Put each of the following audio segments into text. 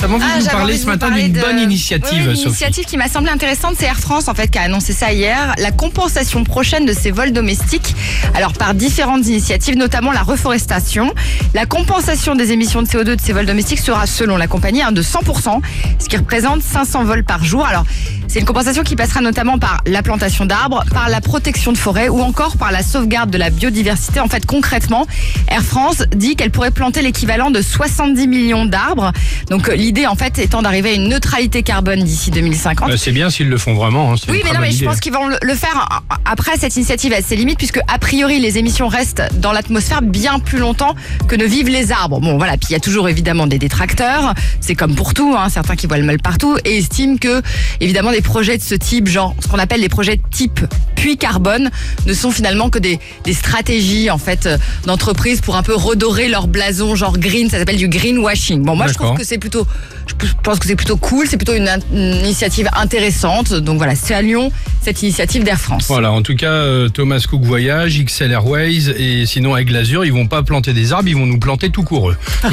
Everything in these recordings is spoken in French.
T'as envie Ah, de nous parler ce matin d'une de- bonne initiative, Oui, une Sophie. initiative qui m'a semblé intéressante, c'est Air France en fait qui a annoncé ça hier, la compensation prochaine de ses vols domestiques. Alors par différentes initiatives, notamment la reforestation. La compensation des émissions de CO2 de ces vols domestiques sera selon la compagnie hein, de 100%, ce qui représente 500 vols par jour. Alors c'est une compensation qui passera notamment par la plantation d'arbres, par la protection de forêts ou encore par la sauvegarde de la biodiversité. En fait, concrètement, Air France dit qu'elle pourrait planter l'équivalent de 70 millions d'arbres. Donc l'idée en fait étant d'arriver à une neutralité carbone d'ici 2050. Euh, c'est bien s'ils le font vraiment. hein, Oui, mais non, mais je idée. pense qu'ils vont le- faire après cette initiative à ses limites, puisque a priori les émissions restent dans l'atmosphère bien plus longtemps que ne vivent les arbres. Bon, voilà. Puis il y a toujours évidemment des détracteurs. C'est comme pour tout, hein, certains qui voient le mal partout et estiment que évidemment des projets de ce type, genre ce qu'on appelle les projets type puits carbone, ne sont finalement que des, des stratégies en fait euh, d'entreprises pour un peu redorer leur blason, genre green. Ça s'appelle du greenwashing. Bon, moi je trouve que c'est plutôt, je pense que c'est plutôt cool, c'est plutôt une, in- une initiative intéressante. Donc voilà, c'est à Lyon cette initiative d'Air France. Voilà, en tout cas, euh, Thomas Cook Voyage, XL Airways et sinon avec Glazure, ils vont pas planter des arbres, ils vont nous planter tout court eux.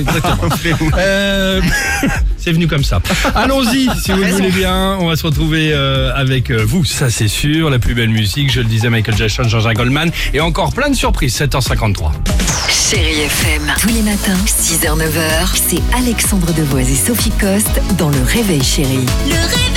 Exactement. Euh, c'est venu comme ça. Allons-y, si vous le voulez bien. On va se retrouver euh, avec euh, vous, ça c'est sûr. La plus belle musique, je le disais, Michael Jackson, Jean-Jacques Goldman. Et encore plein de surprises, 7h53. Chérie FM. Tous les matins, 6h, 9h, c'est Alexandre Devoise et Sophie Coste dans Le Réveil Chérie. Le réveil,